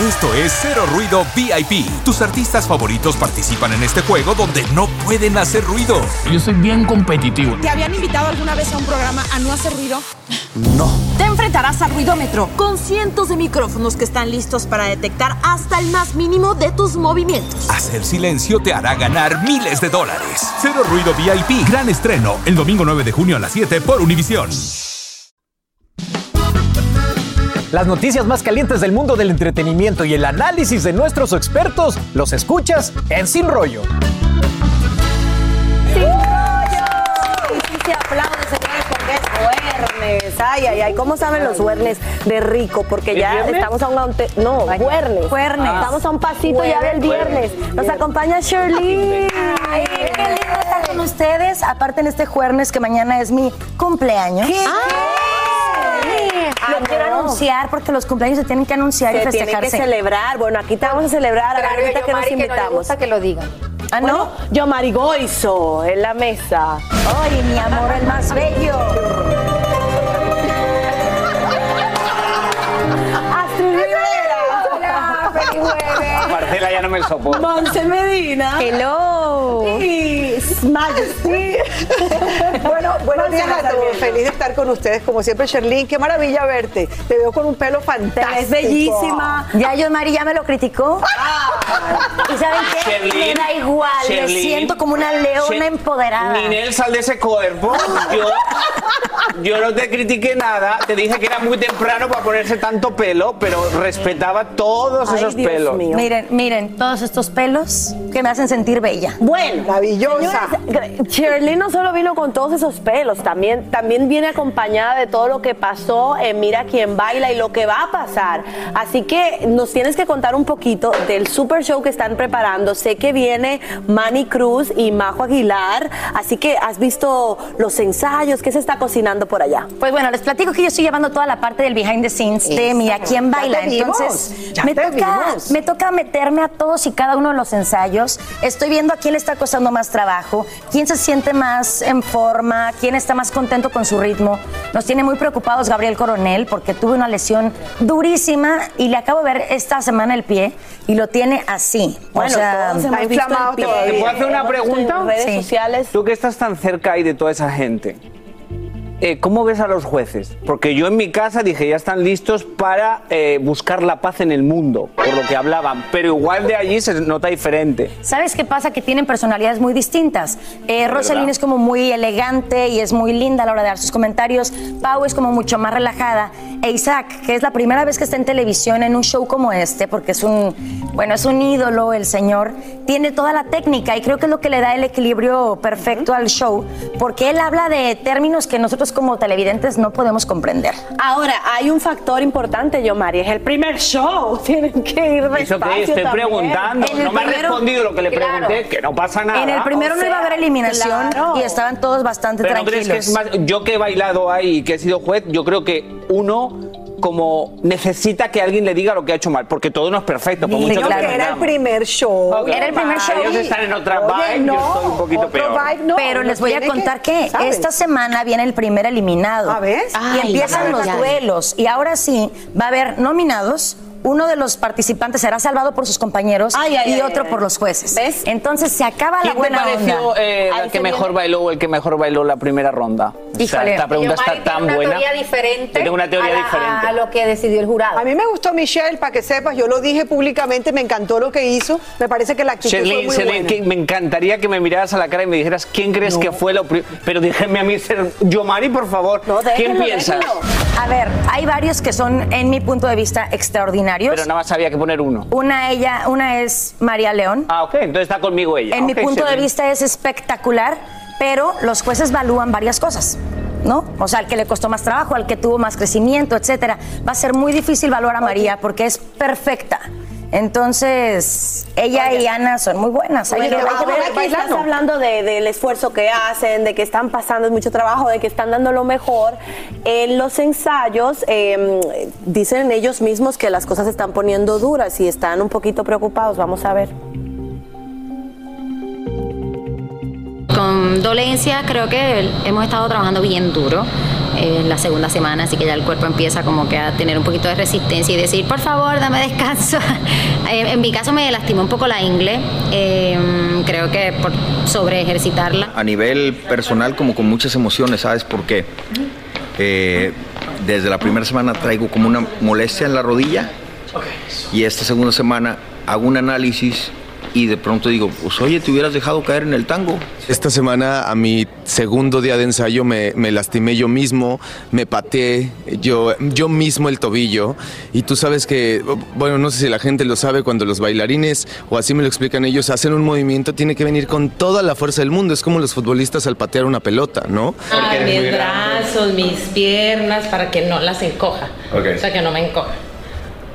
Esto es Cero Ruido VIP. Tus artistas favoritos participan en este juego donde no pueden hacer ruido. Yo soy bien competitivo. ¿Te habían invitado alguna vez a un programa a no hacer ruido? No. Te enfrentarás al ruidómetro con cientos de micrófonos que están listos para detectar hasta el más mínimo de tus movimientos. Hacer silencio te hará ganar miles de dólares. Cero Ruido VIP. Gran estreno el domingo 9 de junio a las 7 por Univisión. Las noticias más calientes del mundo del entretenimiento y el análisis de nuestros expertos los escuchas en Sin Rollo. ¡Sin rollo! Sí, aplaude, señores, porque es viernes. Ay, ay, ay. ¿Cómo saben los viernes de rico? Porque ya estamos a un... ante- No, viernes. Viernes. Estamos a un pasito ya del viernes. Nos acompaña Shirley. Ay, qué lindo estar con ustedes. Aparte en este jueves que mañana es mi cumpleaños. Ah, quiero no. anunciar porque los cumpleaños se tienen que anunciar y Se tiene que festejarse. celebrar. Bueno, aquí te vamos a celebrar. A ver, ahorita que nos invitamos. que lo digan. Ah, Bueno, ¿no? yo Marigoizo en la mesa. Ay, mi amor, el más bello. Marcela ya no me soporta. Monse Medina. Hello. Y Majesty. Bueno, buenos días a todos. Feliz de estar con ustedes, como siempre, Sherlyn. Qué maravilla verte. Te veo con un pelo fantástico. ves bellísima. Ya yo, Mari, ya me lo criticó. ¿Y saben qué? Sherlyn, me da igual. Me siento como una leona Sher- empoderada. Ninel, sal de ese cuerpo. Yo, yo no te critiqué nada. Te dije que era muy temprano para ponerse tanto pelo, pero respetaba todos Ay, esos Dios pelos. mío. Miren, miren, todos estos pelos que me hacen sentir bella. Bueno, Maravillosa. Shirley no solo vino con todos esos pelos, también, también viene acompañada de todo lo que pasó en Mira quién baila y lo que va a pasar. Así que nos tienes que contar un poquito del super show que están preparando. Sé que viene Manny Cruz y Majo Aguilar, así que has visto los ensayos, ¿qué se está cocinando por allá? Pues bueno, les platico que yo estoy llevando toda la parte del behind the scenes de Mira quién baila. Ya te vimos, Entonces, ya me te toca, vimos. me toca meterme a todos y cada uno de los ensayos. Estoy viendo a quién le está costando más trabajo, quién se siente más en forma, quién está más contento con su ritmo. Nos tiene muy preocupados Gabriel Coronel porque tuvo una lesión durísima y le acabo de ver esta semana el pie y lo tiene así. Bueno, o sea, está inflamado. ¿Te puedo hacer una pregunta? En redes Sí. sociales. Tú que estás tan cerca ahí de toda esa gente, eh, ¿cómo ves a los jueces? Porque yo en mi casa dije, ya están listos para eh, buscar la paz en el mundo, por lo que hablaban, pero igual de allí se nota diferente. ¿Sabes qué pasa? Que tienen personalidades muy distintas. Eh, es como muy elegante y es muy linda a la hora de dar sus comentarios. Pau es como mucho más relajada. E Isaac, que es la primera vez que está en televisión en un show como este, porque es un, bueno, es un ídolo el señor, tiene toda la técnica y creo que es lo que le da el equilibrio perfecto al show, porque él habla de términos que nosotros como televidentes no podemos comprender. Ahora, hay un factor importante, yo, Mari, es el primer show. Tienen que ir despacio Eso que estoy también. preguntando, no me ha respondido lo que le Claro. pregunté, que no pasa nada. En el primero o no iba a haber eliminación claro. y estaban todos bastante Pero ¿no tranquilos. crees que es más, yo que he bailado ahí y que he sido juez, yo creo que uno como necesita que alguien le diga lo que ha hecho mal, porque todo no es perfecto, por mucho claro. que era el primer show. Era el primer show. Ellos están en otra Oye, vibe, no, yo estoy un poquito otro peor. vibe no, Pero les voy a contar que, esta semana viene el primer eliminado. ¿Ah, ves? y Ay, empiezan ya, los ya. duelos. Y ahora sí, va a haber nominados. Uno de los participantes será salvado por sus compañeros Ay, ay, y ay, otro ay. por los jueces. ¿Ves? Entonces se acaba la ¿Quién te buena pareció onda. eh, que mejor viene. bailó o el que mejor bailó la primera ronda? O sea, Híjole, esta pregunta está tan una buena. teoría diferente. Yo tengo una teoría a la- diferente. A lo que decidió el jurado. A mí me gustó Michelle, para que sepas, yo lo dije públicamente, me encantó lo que hizo, me parece que la actitud fue Sherlyn, muy Sherlyn, buena. que me encantaría que me miraras a la cara y me dijeras quién crees que fue lo primero. Pero déjenme a mí ser. Yomari, por favor. No, ¿Quién déjenlo. A ver, hay varios que son, en mi punto de vista, extraordinarios. Pero nada más había que poner uno. Una ella, una es María León. Ah, ok, entonces está conmigo ella. En mi punto de vista es espectacular, pero los jueces evalúan varias cosas. ¿no? O sea, al que le costó más trabajo, al que tuvo más crecimiento, etcétera. Va a ser muy difícil valorar a María porque es perfecta. Entonces, ella y Ana son muy buenas. Hay que- Bueno, hay que ver ahora que estás hablando de- del esfuerzo que hacen, de que están pasando mucho trabajo, de que están dando lo mejor, en los ensayos eh, dicen ellos mismos que las cosas se están poniendo duras y están un poquito preocupados. Vamos a ver. Con dolencia creo que hemos estado trabajando bien duro en la segunda semana, así que ya el cuerpo empieza como que a tener un poquito de resistencia y decir, por favor, dame descanso. Eh, en mi caso me lastimó un poco la ingle, eh, creo que por sobre ejercitarla. A nivel personal, como con muchas emociones, ¿sabes por qué? Eh, desde la primera semana traigo como una molestia en la rodilla y esta segunda semana hago un análisis y de pronto digo, pues oye, te hubieras dejado caer en el tango. Esta semana a mi segundo día de ensayo me, me lastimé yo mismo, me pateé yo, yo mismo el tobillo y tú sabes que, bueno, no sé si la gente lo sabe, cuando los bailarines, o así me lo explican ellos, hacen un movimiento, tiene que venir con toda la fuerza del mundo, es como los futbolistas al patear una pelota, ¿no? Ay, mis brazos, mis piernas, para que no las encoja. Ok. O sea, que no me encoja.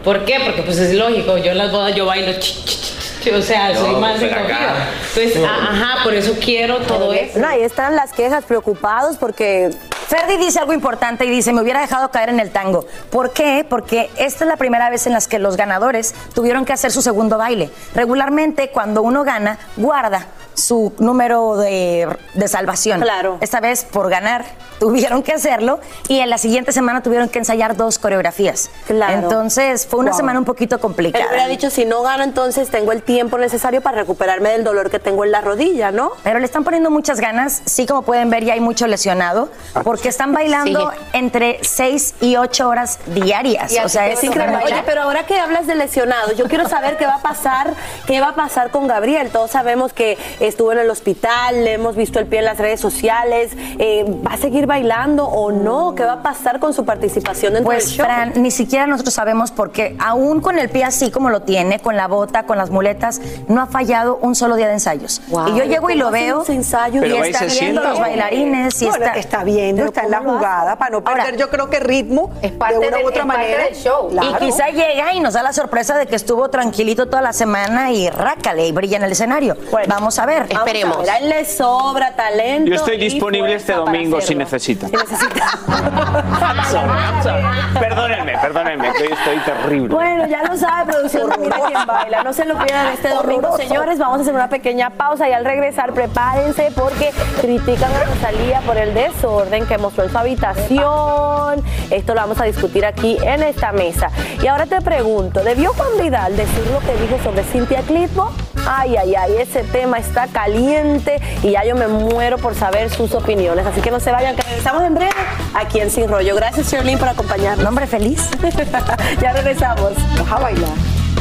¿Por qué? Porque pues es lógico, yo en las bodas yo bailo, ch, ch, ch, o sea, No, soy más acá. encogida. Entonces, ajá, por eso quiero todo eso. No, ahí están las quejas, preocupados porque... Ferdi dice algo importante y dice, me hubiera dejado caer en el tango. ¿Por qué? Porque esta es la primera vez en las que los ganadores tuvieron que hacer su segundo baile. Regularmente, cuando uno gana, guarda su número de, de salvación. Claro. Esta vez, por ganar, tuvieron que hacerlo y en la siguiente semana tuvieron que ensayar dos coreografías. Claro. Entonces, fue una Wow. semana un poquito Él complicada. hubiera dicho, si no gano, entonces tengo el tiempo necesario para recuperarme del dolor que tengo en la rodilla, ¿no? Pero le están poniendo muchas ganas. Sí, como pueden ver, ya hay mucho lesionado. Porque están bailando entre 6 y 8 horas diarias. Y o sea, es es increíble. Oye, pero ahora que hablas de lesionados, yo quiero saber qué va a pasar, qué va a pasar con Gabriel. Todos sabemos que estuvo en el hospital, le hemos visto el pie en las redes sociales. Eh, ¿Va a seguir bailando o no? ¿Qué va a pasar con su participación dentro del Pues, show? Fran, ni siquiera nosotros sabemos porque aún con el pie así como lo tiene, con la bota, con las muletas, no ha fallado un solo día de ensayos. Wow. Y yo llego y lo ¿Cómo hacen veo ensayos? y está viendo los bailarines y está... está viendo, está en la jugada para no perder, yo creo que ritmo parte de una del- u otra es parte manera. del show. Claro. Y quizá llega y nos da la sorpresa de que estuvo tranquilito toda la semana y rácale y brilla en el escenario. Vamos a ver. Vamos a ver, a él le sobra talento. Yo estoy disponible este domingo si hacerlo. necesitan. Si necesita. Perdónenme, perdónenme, que hoy estoy terrible. Bueno, ya lo sabe, producción de Mira quién baila. No se lo pierdan este domingo, señores. Vamos a hacer una pequeña pausa y al regresar prepárense porque critican a Rosalía por el desorden que mostró en su habitación. Esto lo vamos a discutir aquí en esta mesa. Y ahora te pregunto, ¿debió Juan Vidal decir lo que dijo sobre Cintia Clitbo? Ay, ay, ay, ese tema está caliente y ya yo me muero por saber sus opiniones. Así que no se vayan, que regresamos en breve aquí en Sin Rollo. Gracias, Sherlyn, por acompañarnos. Nombre feliz. ya regresamos. Vas a bailar.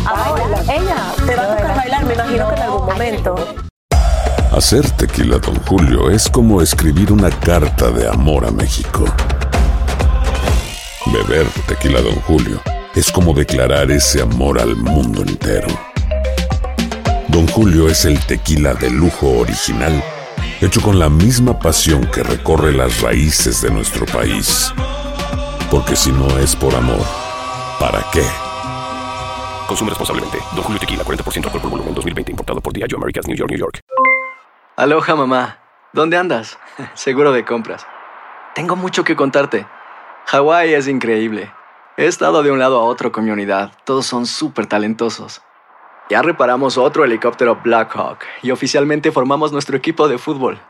A bailar. Ella te va a tocar bailar, me imagino que en algún momento. Hacer tequila, Don Julio, es como escribir una carta de amor a México. Beber tequila, Don Julio, es como declarar ese amor al mundo entero. Don Julio es el tequila de lujo original, hecho con la misma pasión que recorre las raíces de nuestro país. Porque si no es por amor, ¿para qué? Consume responsablemente. Don Julio Tequila, 40% alcohol por volumen, 2020. Importado por Diageo Americas, New York, New York. Aloha mamá, ¿dónde andas? Seguro de compras. Tengo mucho que contarte. Hawái es increíble. He estado de un lado a otro con mi unidad. Todos son súper talentosos. Ya reparamos otro helicóptero Blackhawk y oficialmente formamos nuestro equipo de fútbol.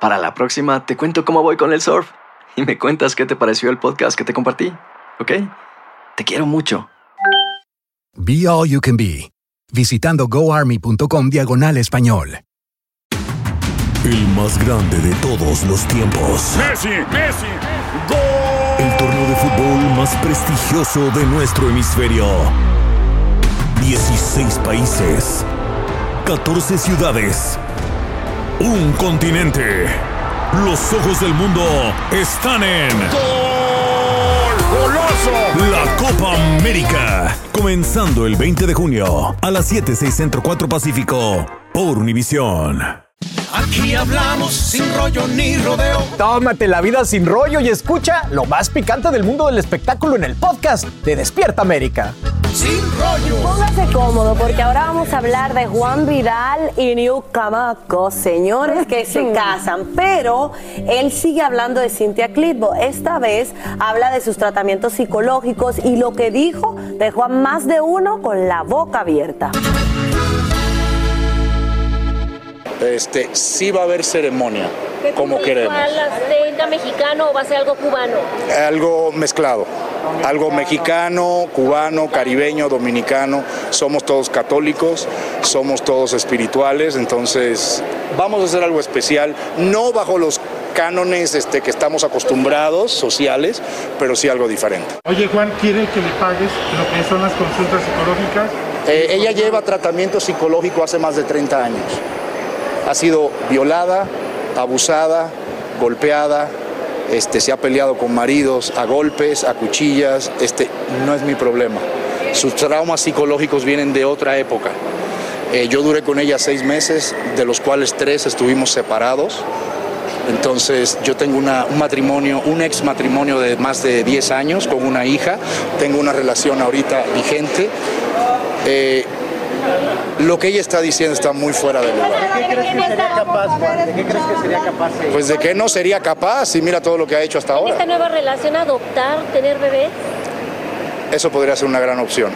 Para la próxima te cuento cómo voy con el surf y me cuentas qué te pareció el podcast que te compartí, ¿ok? Te quiero mucho. Be All You Can Be, visitando goarmy.com diagonal español. El más grande de todos los tiempos. Messi, Messi, El torneo de fútbol más prestigioso de nuestro hemisferio. 16 países. 14 ciudades. Un continente. Los ojos del mundo están en. goloso. La Copa América. Comenzando el 20 de junio a las 7, 6 Centro 4 Pacífico por Univisión. Aquí hablamos sin rollo ni rodeo. Tómate la vida sin rollo y escucha lo más picante del mundo del espectáculo en el podcast de Despierta América. Sin rollo. Póngase cómodo porque ahora vamos a hablar de Juan Vidal y New Camaco, señores que se casan, pero él sigue hablando de Cintia Clitbo. Esta vez habla de sus tratamientos psicológicos y lo que dijo dejó a más de uno con la boca abierta. Este, sí va a haber ceremonia, como queremos. aceite mexicano o va a ser algo cubano? Algo mezclado, algo mexicano, cubano, caribeño, dominicano. Somos todos católicos, somos todos espirituales, entonces vamos a hacer algo especial, no bajo los cánones este, que estamos acostumbrados, sociales, pero sí algo diferente. Oye, Juan, ¿quiere que le pagues lo que son las consultas psicológicas? Eh, ella lleva tratamiento psicológico hace más de 30 años. Ha sido violada, abusada, golpeada, este, se ha peleado con maridos a golpes, a cuchillas. Este, no es mi problema. Sus traumas psicológicos vienen de otra época. Eh, yo duré con ella seis meses, de los cuales tres estuvimos separados. Entonces yo tengo un matrimonio, un ex matrimonio de más de 10 años con una hija, tengo una relación ahorita vigente. Eh, lo que ella está diciendo está muy fuera de lugar. ¿De qué crees que sería capaz, Juan? ¿De qué crees que sería capaz ella? Pues de que no sería capaz y mira todo lo que ha hecho hasta ¿En ahora. esta nueva relación adoptar, tener bebés? Eso podría ser una gran opción.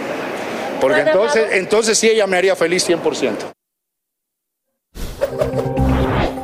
Porque entonces, entonces sí ella me haría feliz 100%.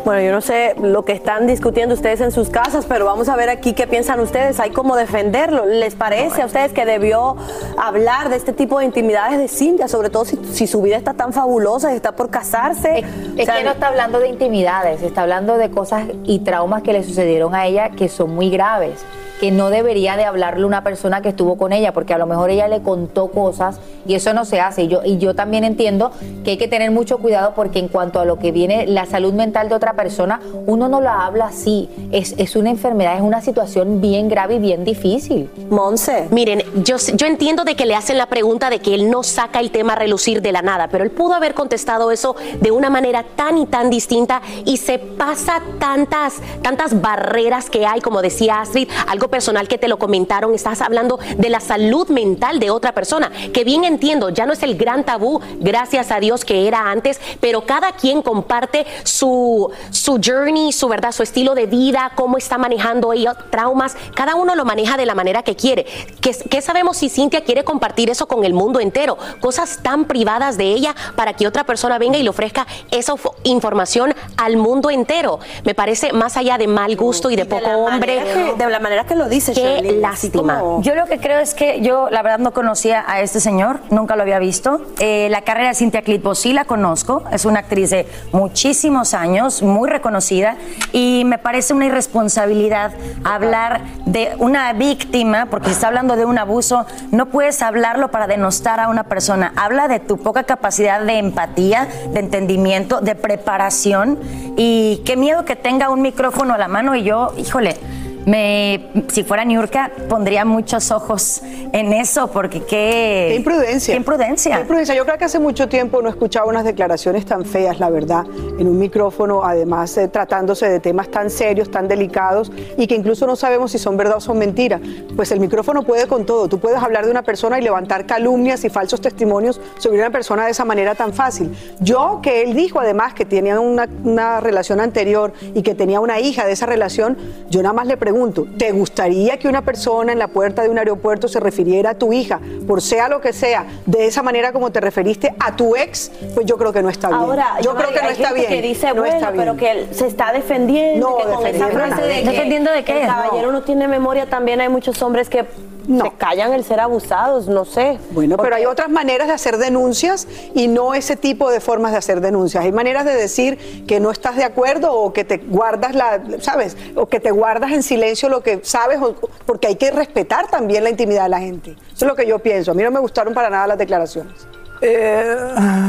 Bueno, yo no sé lo que están discutiendo ustedes en sus casas, pero vamos a ver aquí qué piensan ustedes. Hay cómo defenderlo. ¿Les parece a ustedes que debió hablar de este tipo de intimidades de Cintia, sobre todo si, si su vida está tan fabulosa y está por casarse? Es que no está hablando de intimidades, está hablando de cosas y traumas que le sucedieron a ella que son muy graves, que no debería de hablarle una persona que estuvo con ella, porque a lo mejor ella le contó cosas y eso no se hace. Y yo, y yo también entiendo que hay que tener mucho cuidado porque en cuanto a lo que viene la salud mental de otra persona, uno no la habla así. Es, es una enfermedad, es una situación bien grave y bien difícil. Monse. Miren, yo, yo entiendo de que le hacen la pregunta de que él no saca el tema a relucir de la nada, pero él pudo haber contestado eso de una manera tan y tan distinta y se pasa tantas, tantas barreras que hay, como decía Astrid, algo personal que te lo comentaron, estás hablando de la salud mental de otra persona, que bien entiendo, ya no es el gran tabú, gracias a Dios que era antes, pero cada quien comparte su, su journey, su verdad, su estilo de vida, cómo está manejando ella, traumas, cada uno lo maneja de la manera que quiere. ¿Qué, qué sabemos si Cintia quiere compartir eso con el mundo entero? Cosas tan privadas de ella para que otra persona venga y le ofrezca esa fo- información al mundo entero. Me parece más allá de mal gusto y de poco hombre. de la manera que lo dice, Qué lástima. Yo lo que creo es que yo, la verdad, no conocía a este señor, nunca lo había visto. Eh, la carrera de Cintia Clitbo sí la conozco, es una actriz de muchísimos años, muy reconocida, y me parece una irresponsabilidad hablar de una víctima, porque se está hablando de un abuso, no puedes hablarlo para denostar a una persona. Habla de tu poca capacidad de empatía, de entendimiento, de preparación, y qué miedo que tenga un micrófono a la mano y yo, híjole. Me, si fuera Niurka, pondría muchos ojos en eso, porque qué... Qué imprudencia. Qué imprudencia. Qué imprudencia. Yo creo que hace mucho tiempo no escuchaba unas declaraciones tan feas, la verdad, en un micrófono, además eh, tratándose de temas tan serios, tan delicados y que incluso no sabemos si son verdad o son mentiras. Pues el micrófono puede con todo. Tú puedes hablar de una persona y levantar calumnias y falsos testimonios sobre una persona de esa manera tan fácil. Yo, que él dijo además que tenía una, una relación anterior y que tenía una hija de esa relación, yo nada más le pregunto, ¿te gustaría que una persona en la puerta de un aeropuerto se refiriera a tu hija, por sea lo que sea, de esa manera como te referiste a tu ex? Pues yo creo que no está bien. Ahora, yo creo que no está bien. que dice, no bueno, está bien. pero que él se está defendiendo, No, que con esa defendiendo frase de que ¿Defendiendo de qué? el caballero no. tiene memoria, también hay muchos hombres que se callan el ser abusados, no sé. Bueno, pero hay otras maneras de hacer denuncias y no ese tipo de formas de hacer denuncias. Hay maneras de decir que no estás de acuerdo o que te guardas la, ¿sabes? O que te guardas en silencio lo que sabes, o- porque hay que respetar también la intimidad de la gente. Eso es lo que yo pienso. A mí no me gustaron para nada las declaraciones. Eh,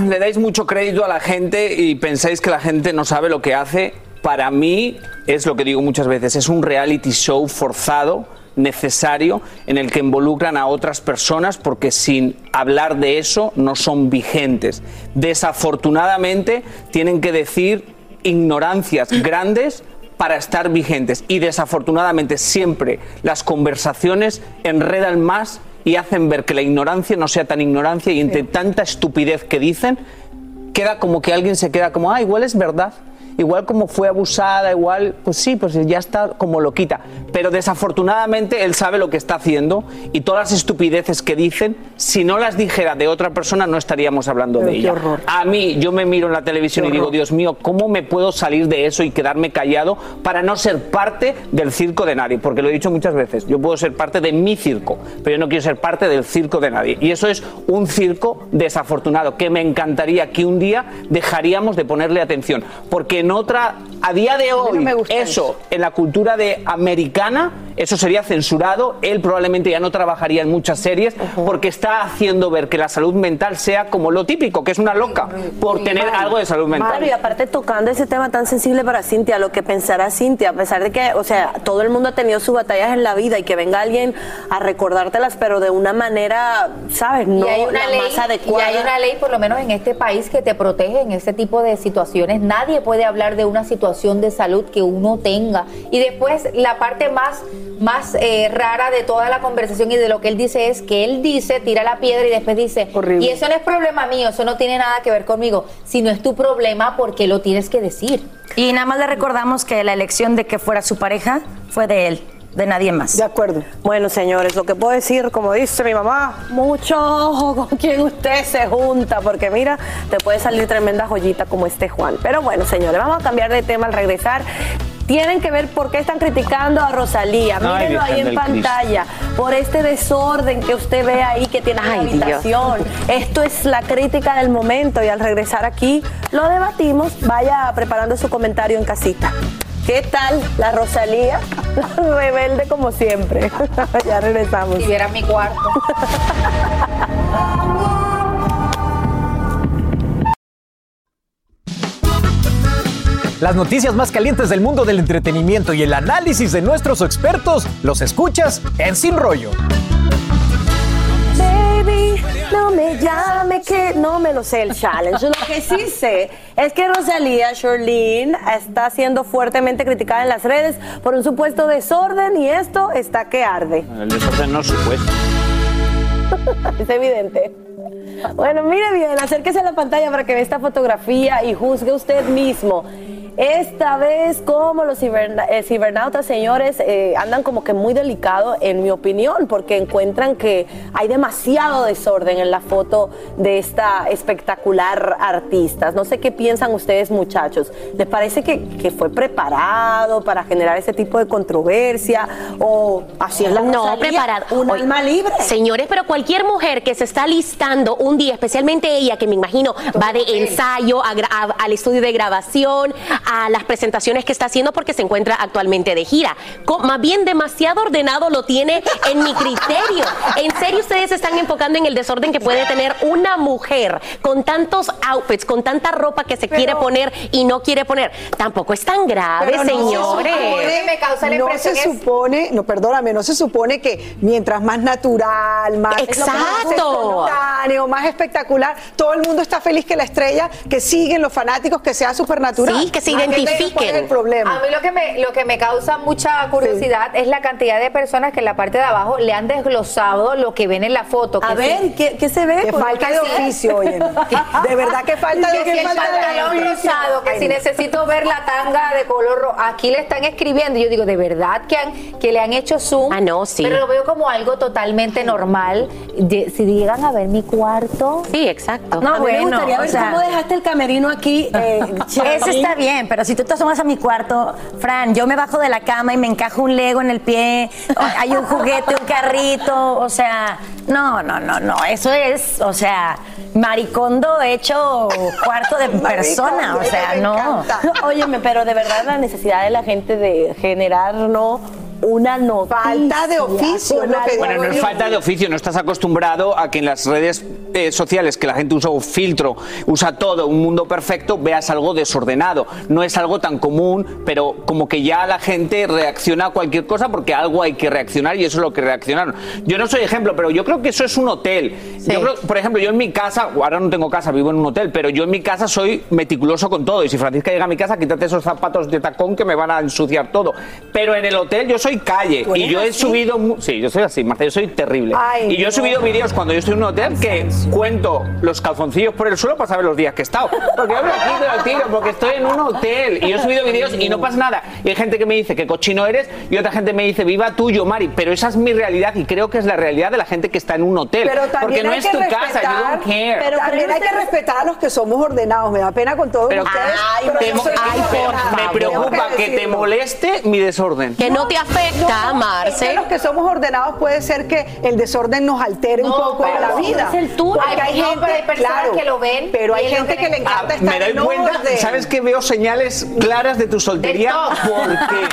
le dais mucho crédito a la gente y pensáis que la gente no sabe lo que hace. Para mí, es lo que digo muchas veces, es un reality show forzado, necesario, en el que involucran a otras personas porque sin hablar de eso no son vigentes. Desafortunadamente, tienen que decir ignorancias grandes para estar vigentes. Y desafortunadamente siempre las conversaciones enredan más y hacen ver que la ignorancia no sea tan ignorancia y entre tanta estupidez que dicen, queda como que alguien se queda como, ah, igual es verdad. Igual como fue abusada, igual, pues sí, pues ya está como lo quita. Pero desafortunadamente él sabe lo que está haciendo y todas las estupideces que dicen, si no las dijera de otra persona, no estaríamos hablando Pero de qué ella. horror. A mí, yo me miro en la televisión Qué y digo, horror. Dios mío, ¿cómo me puedo salir de eso y quedarme callado para no ser parte del circo de nadie? Porque lo he dicho muchas veces, yo puedo ser parte de mi circo, pero yo no quiero ser parte del circo de nadie. Y eso es un circo desafortunado, que me encantaría que un día dejaríamos de ponerle atención. Porque en otra, a día de hoy, eso, en la cultura de americana, eso sería censurado. Él probablemente ya no trabajaría en muchas series porque está haciendo ver que la salud mental sea como lo típico, que es una loca, por tener algo de salud mental. Claro, y aparte tocando ese tema tan sensible para Cintia, lo que pensará Cintia, a pesar de que, o sea, todo el mundo ha tenido sus batallas en la vida y que venga alguien a recordártelas, pero de una manera, ¿sabes? No hay una la ley, más adecuada. Y hay una ley, por lo menos en este país, que te protege en este tipo de situaciones. Nadie puede hablar de una situación de salud que uno tenga. Y después, la parte más, más eh, rara de toda la conversación y de lo que él dice es que él dice, tira la piedra y después dice, y eso no es problema mío, eso no tiene nada que ver conmigo. Si no es tu problema, ¿por qué lo tienes que decir? Y nada más le recordamos que la elección de que fuera su pareja fue de él, de nadie más. De acuerdo. Bueno, señores, lo que puedo decir, como dice mi mamá, mucho ojo con quien usted se junta, porque mira, te puede salir tremenda joyita como este Juan. Pero bueno, señores, vamos a cambiar de tema al regresar. Tienen que ver por qué están criticando a Rosalía. Ay, Mírenlo ahí en Cristo. pantalla. Por este desorden que usted ve ahí que tiene en la Ay, Dios. habitación. Esto es la crítica del momento y al regresar aquí lo debatimos. Vaya preparando su comentario en casita. ¿Qué tal la Rosalía? Rebelde como siempre. ya regresamos. Si viera mi cuarto. Las noticias más calientes del mundo del entretenimiento y el análisis de nuestros expertos los escuchas en Sin Rollo. Baby, no me llame que no me lo sé el challenge. Lo que sí sé es que Rosalía Shirlene está siendo fuertemente criticada en las redes por un supuesto desorden y esto está que arde. El desorden no supuesto. es evidente. Bueno, mire bien, acérquese a la pantalla para que vea esta fotografía y juzgue usted mismo. Esta vez, como los ciberna- eh, cibernautas, señores, eh, andan como que muy delicados, en mi opinión, porque encuentran que hay demasiado desorden en la foto de esta espectacular artista. No sé qué piensan ustedes, muchachos. ¿Les parece que, que fue preparado para generar ese tipo de controversia? ¿O así es la No, Rosalía, preparado. Un alma libre. Señores, pero cualquier mujer que se está listando un día, especialmente ella, que me imagino va de ensayo a gra- a- al estudio de grabación, a las presentaciones que está haciendo porque se encuentra actualmente de gira. Más bien demasiado ordenado lo tiene en mi criterio. En serio, ustedes se están enfocando en el desorden que puede tener una mujer con tantos outfits, con tanta ropa que se quiere poner y no quiere poner. Tampoco es tan grave, Pero no se señores. supone- me causa la no se es- supone, no, perdóname, no se supone que mientras más natural, más, Exacto. más espontáneo, más espectacular, todo el mundo está feliz que la estrella, que siguen los fanáticos, que sea súper natural. Sí, que se ¿Cuál es identifiquen. el problema? A mí lo que me, lo que me causa mucha curiosidad es la cantidad de personas que en la parte de abajo le han desglosado lo que ven en la foto. A ver, ¿qué, qué se ve? Que falta de oficio, oye. De verdad que falta de si el pantalón oficio. rosado, que Ay, si necesito ver la tanga de color rojo, aquí le están escribiendo. Y yo digo, de verdad que, han, que le han hecho zoom. Ah, no, sí. Pero lo veo como algo totalmente normal. De- si llegan a ver mi cuarto. Sí, exacto. No, a mí me bueno, gustaría o ver sea- cómo dejaste el camerino aquí. eh. Ese está bien, pero si tú te asomas a mi cuarto, Fran, yo me bajo de la cama y me encajo un Lego en el pie, hay un juguete, un carrito, o sea, no, no, no, no, eso es, o sea, maricondo hecho cuarto de persona, o sea, no. Óyeme, pero de verdad la necesidad de la gente de generar, ¿no? Una noticia. Falta de oficio, Bueno, no es falta de oficio, no estás acostumbrado a que en las redes eh, sociales que la gente usa un filtro, usa todo, un mundo perfecto, veas algo desordenado. No es algo tan común, pero como que ya la gente reacciona a cualquier cosa porque algo hay que reaccionar y eso es lo que reaccionaron. Yo no soy ejemplo, pero yo creo que eso es un hotel. Yo creo, por ejemplo, yo en mi casa, ahora no tengo casa, vivo en un hotel, pero yo en mi casa soy meticuloso con todo. Y si Francisca llega a mi casa, quítate esos zapatos de tacón que me van a ensuciar todo. Pero en el hotel yo soy calle ¿Tú y yo he subido, sí, yo soy así, Marta, yo soy terrible. Ay, y yo he subido vídeos cuando yo estoy en un hotel que cuento los calzoncillos por el suelo para saber los días que he estado. Porque yo me lo quito y lo tiro, porque estoy en un hotel y yo he subido vídeos y no pasa nada. Y hay gente que me dice que cochino eres y otra gente me dice viva tuyo, Mari. Pero esa es mi realidad y creo que es la realidad de la gente que está en un hotel. Pero también porque no es que tu casa, you don't care. Pero también hay que respetar a los que somos ordenados. Me da pena con todos Pero ustedes. ay, pero te ay, me preocupa que te decirlo. moleste mi desorden. Que no te afecta, No, Marce. Es que los que somos ordenados puede ser que el desorden nos altere un poco en la vida. es el tuyo. Porque Ay, no, pero hay personas que lo ven Pero hay gente que que le encanta estar me doy en cuenta, orden. ¿sabes que veo señales claras de tu soltería? Porque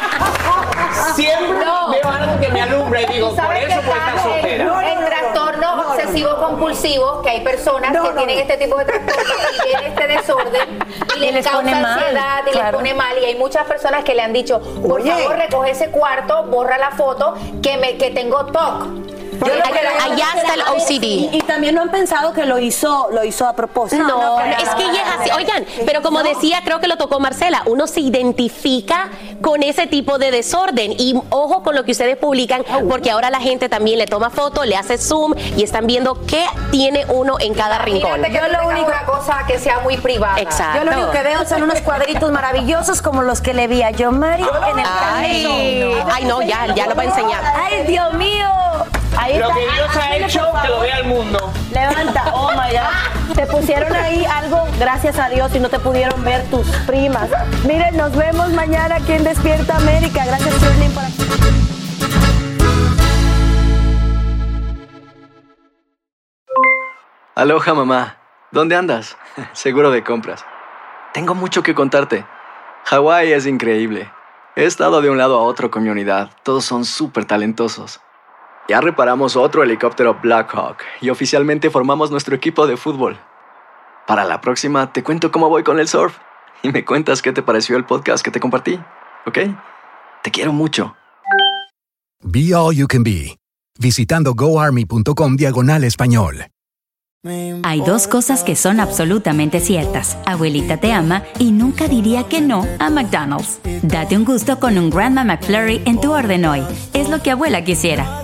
siempre No. veo algo que me alumbra y digo, ¿Tú por sabes eso qué puede estar pasa? soltera. El, No, no, el no, no, trastorno no, no, no. obsesivo compulsivo, que hay personas No, que no, tienen no. este tipo de trastorno y tienen este desorden y, Y les, les causa mal, ansiedad y claro. les pone mal. Y hay muchas personas que le han dicho, por Oye. favor, recoge ese cuarto, borra la foto, que me que tengo TOC. Yo lo que- Allá está el OCD. Y, y también no han pensado que lo hizo, lo hizo a propósito. No, es que ella es así. Oigan, pero como decía, creo que lo tocó Marcela, uno se identifica con ese tipo de desorden. Y ojo con lo que ustedes publican, porque ahora la gente también le toma foto, le hace zoom y están viendo qué tiene uno en cada rincón. Que Yo lo único- una cosa que sea muy privada. Exacto. Yo lo único que veo son unos cuadritos maravillosos como los que le vi a John Mari en el Ay, camino. ay, no, ya, ya lo va a enseñar. ¡Ay, Dios mío! Ahí Lo que Dios ha hecho, que lo vea el mundo. Levanta, oh my God. Te pusieron ahí algo, gracias a Dios, y no te pudieron ver tus primas. Miren, nos vemos mañana aquí en Despierta América. Gracias, Shirley, por Aloha mamá, ¿dónde andas? Seguro de compras. Tengo mucho que contarte. Hawái es increíble. He estado de un lado a otro con mi unidad. Todos son súper talentosos. Ya reparamos otro helicóptero Blackhawk y oficialmente formamos nuestro equipo de fútbol. Para la próxima te cuento cómo voy con el surf y me cuentas qué te pareció el podcast que te compartí, ¿ok? Te quiero mucho. Be All You Can Be, visitando goarmy.com diagonal español. Hay dos cosas que son absolutamente ciertas. Abuelita te ama y nunca diría que no a McDonald's. Date un gusto con un Grandma McFlurry en tu orden hoy. Es lo que abuela quisiera.